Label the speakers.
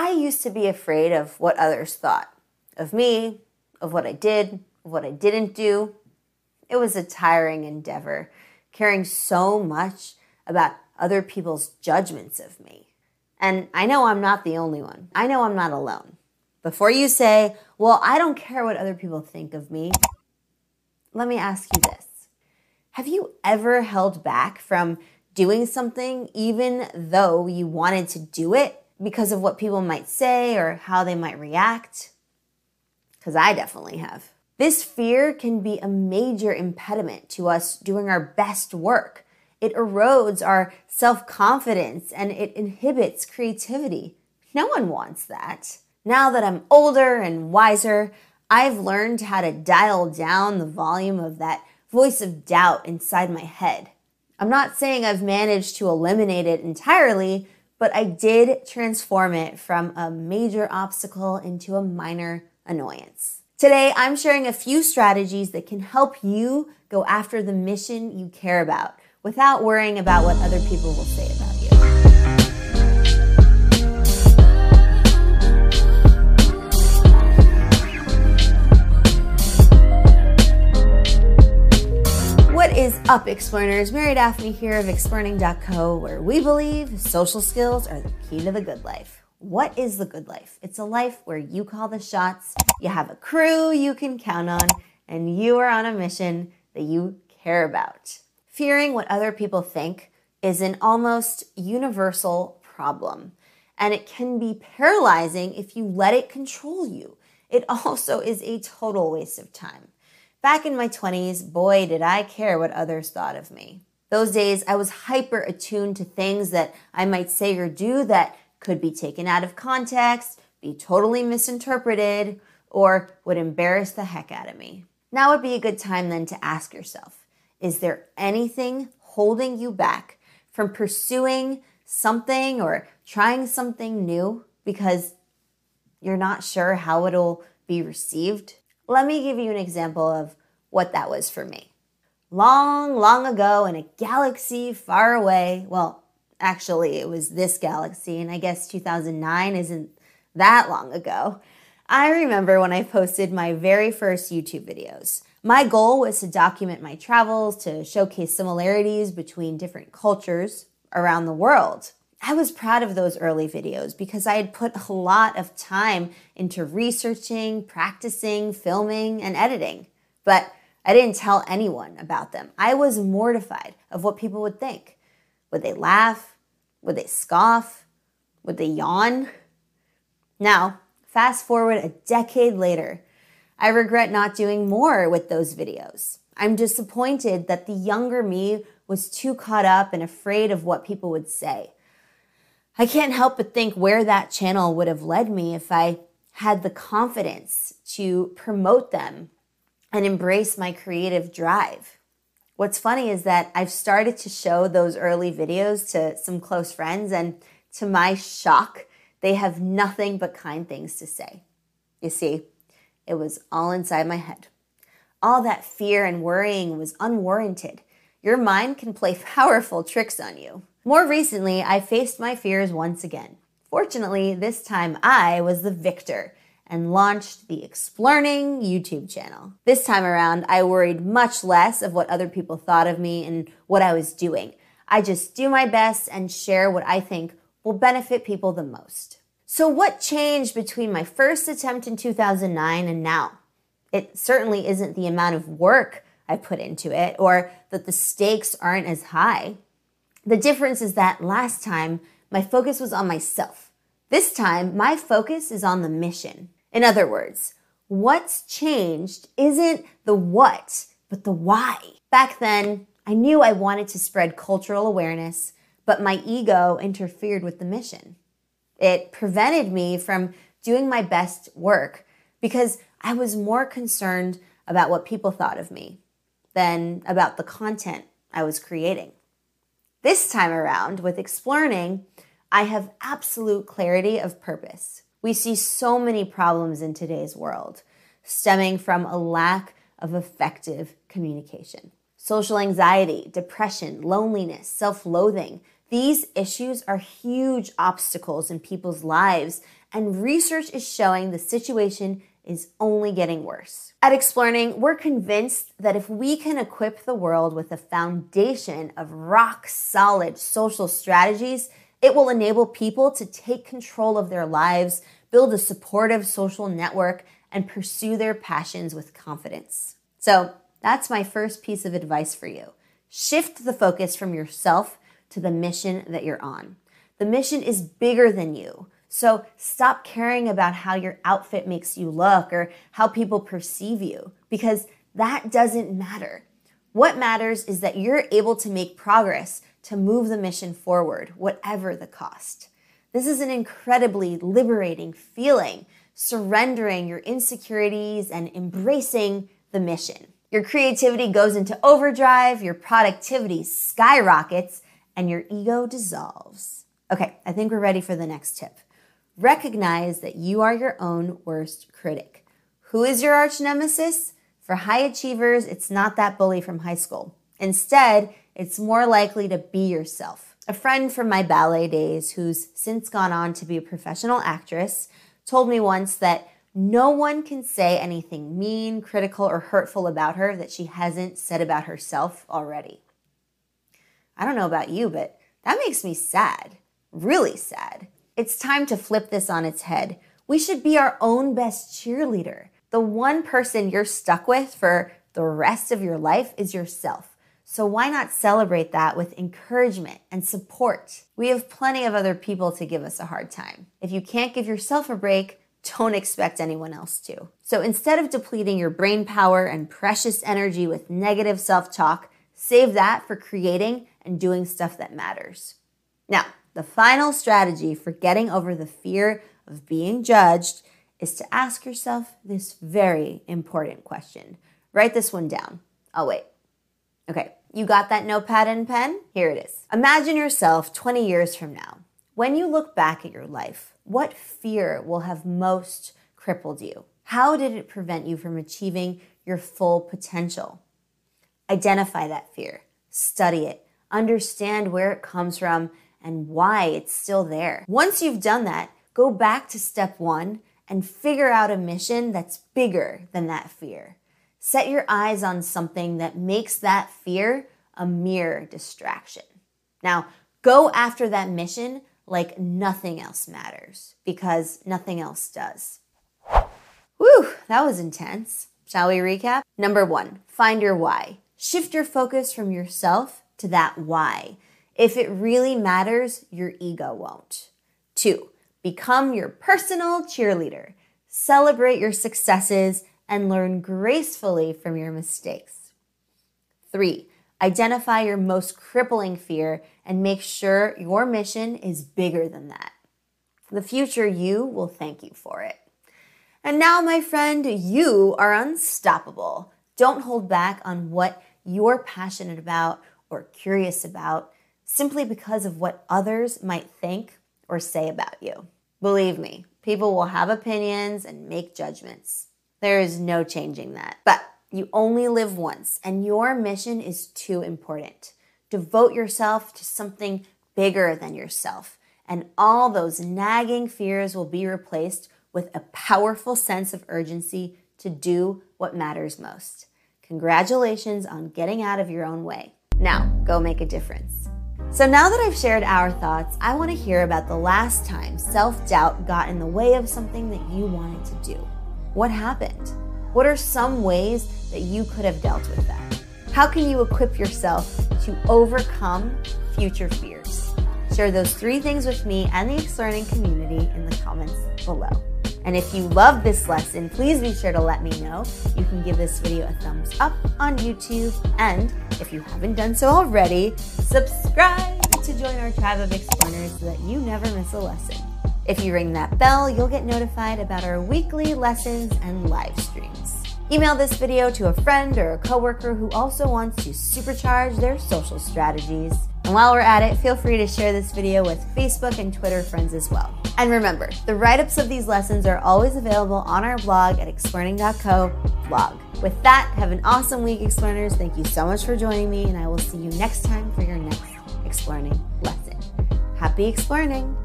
Speaker 1: I used to be afraid of what others thought of me, of what I did, of what I didn't do. It was a tiring endeavor, caring so much about other people's judgments of me. And I know I'm not the only one. I know I'm not alone. Before you say, well, I don't care what other people think of me, let me ask you this Have you ever held back from doing something even though you wanted to do it because of what people might say or how they might react? Because I definitely have. This fear can be a major impediment to us doing our best work. It erodes our self confidence and it inhibits creativity. No one wants that. Now that I'm older and wiser, I've learned how to dial down the volume of that voice of doubt inside my head. I'm not saying I've managed to eliminate it entirely, but I did transform it from a major obstacle into a minor annoyance. Today, I'm sharing a few strategies that can help you go after the mission you care about without worrying about what other people will say about you. Up, Explearners? Mary Daphne here of Explearning.co, where we believe social skills are the key to the good life. What is the good life? It's a life where you call the shots, you have a crew you can count on, and you are on a mission that you care about. Fearing what other people think is an almost universal problem, and it can be paralyzing if you let it control you. It also is a total waste of time. Back in my 20s, boy, did I care what others thought of me. Those days, I was hyper attuned to things that I might say or do that could be taken out of context, be totally misinterpreted, or would embarrass the heck out of me. Now would be a good time then to ask yourself is there anything holding you back from pursuing something or trying something new because you're not sure how it'll be received? Let me give you an example of what that was for me. Long, long ago in a galaxy far away, well, actually, it was this galaxy, and I guess 2009 isn't that long ago. I remember when I posted my very first YouTube videos. My goal was to document my travels, to showcase similarities between different cultures around the world. I was proud of those early videos because I had put a lot of time into researching, practicing, filming, and editing. But I didn't tell anyone about them. I was mortified of what people would think. Would they laugh? Would they scoff? Would they yawn? Now, fast forward a decade later, I regret not doing more with those videos. I'm disappointed that the younger me was too caught up and afraid of what people would say. I can't help but think where that channel would have led me if I had the confidence to promote them and embrace my creative drive. What's funny is that I've started to show those early videos to some close friends, and to my shock, they have nothing but kind things to say. You see, it was all inside my head. All that fear and worrying was unwarranted. Your mind can play powerful tricks on you. More recently, I faced my fears once again. Fortunately, this time I was the victor and launched the Explearning YouTube channel. This time around, I worried much less of what other people thought of me and what I was doing. I just do my best and share what I think will benefit people the most. So, what changed between my first attempt in 2009 and now? It certainly isn't the amount of work I put into it or that the stakes aren't as high. The difference is that last time my focus was on myself. This time, my focus is on the mission. In other words, what's changed isn't the what, but the why. Back then, I knew I wanted to spread cultural awareness, but my ego interfered with the mission. It prevented me from doing my best work because I was more concerned about what people thought of me than about the content I was creating. This time around, with Explearning, I have absolute clarity of purpose. We see so many problems in today's world stemming from a lack of effective communication. Social anxiety, depression, loneliness, self loathing, these issues are huge obstacles in people's lives, and research is showing the situation is only getting worse. At Explearning, we're convinced that if we can equip the world with a foundation of rock solid social strategies, it will enable people to take control of their lives, build a supportive social network, and pursue their passions with confidence. So, that's my first piece of advice for you. Shift the focus from yourself to the mission that you're on. The mission is bigger than you. So stop caring about how your outfit makes you look or how people perceive you because that doesn't matter. What matters is that you're able to make progress to move the mission forward, whatever the cost. This is an incredibly liberating feeling, surrendering your insecurities and embracing the mission. Your creativity goes into overdrive, your productivity skyrockets, and your ego dissolves. Okay, I think we're ready for the next tip. Recognize that you are your own worst critic. Who is your arch nemesis? For high achievers, it's not that bully from high school. Instead, it's more likely to be yourself. A friend from my ballet days, who's since gone on to be a professional actress, told me once that no one can say anything mean, critical, or hurtful about her that she hasn't said about herself already. I don't know about you, but that makes me sad, really sad. It's time to flip this on its head. We should be our own best cheerleader. The one person you're stuck with for the rest of your life is yourself. So why not celebrate that with encouragement and support? We have plenty of other people to give us a hard time. If you can't give yourself a break, don't expect anyone else to. So instead of depleting your brain power and precious energy with negative self talk, save that for creating and doing stuff that matters. Now, the final strategy for getting over the fear of being judged is to ask yourself this very important question. Write this one down. I'll wait. Okay, you got that notepad and pen? Here it is. Imagine yourself 20 years from now. When you look back at your life, what fear will have most crippled you? How did it prevent you from achieving your full potential? Identify that fear, study it, understand where it comes from, and why it's still there. Once you've done that, go back to step one and figure out a mission that's bigger than that fear. Set your eyes on something that makes that fear a mere distraction. Now, go after that mission like nothing else matters because nothing else does. Whew, that was intense. Shall we recap? Number one, find your why. Shift your focus from yourself to that why. If it really matters, your ego won't. Two, become your personal cheerleader. Celebrate your successes and learn gracefully from your mistakes. Three, identify your most crippling fear and make sure your mission is bigger than that. The future you will thank you for it. And now, my friend, you are unstoppable. Don't hold back on what you're passionate about or curious about simply because of what others might think or say about you. Believe me, people will have opinions and make judgments. There is no changing that. But you only live once, and your mission is too important. Devote yourself to something bigger than yourself, and all those nagging fears will be replaced with a powerful sense of urgency to do what matters most. Congratulations on getting out of your own way. Now, go make a difference. So, now that I've shared our thoughts, I want to hear about the last time self doubt got in the way of something that you wanted to do. What happened? What are some ways that you could have dealt with that? How can you equip yourself to overcome future fears? Share those three things with me and the Explearning community in the comments below. And if you love this lesson, please be sure to let me know. You can give this video a thumbs up on YouTube. And if you haven't done so already, subscribe to join our tribe of Explearners so that you never miss a lesson. If you ring that bell, you'll get notified about our weekly lessons and live streams. Email this video to a friend or a coworker who also wants to supercharge their social strategies. And while we're at it, feel free to share this video with Facebook and Twitter friends as well. And remember, the write ups of these lessons are always available on our blog at explearning.co blog. With that, have an awesome week, Explearners. Thank you so much for joining me, and I will see you next time for your next Explearning lesson. Happy Explearning!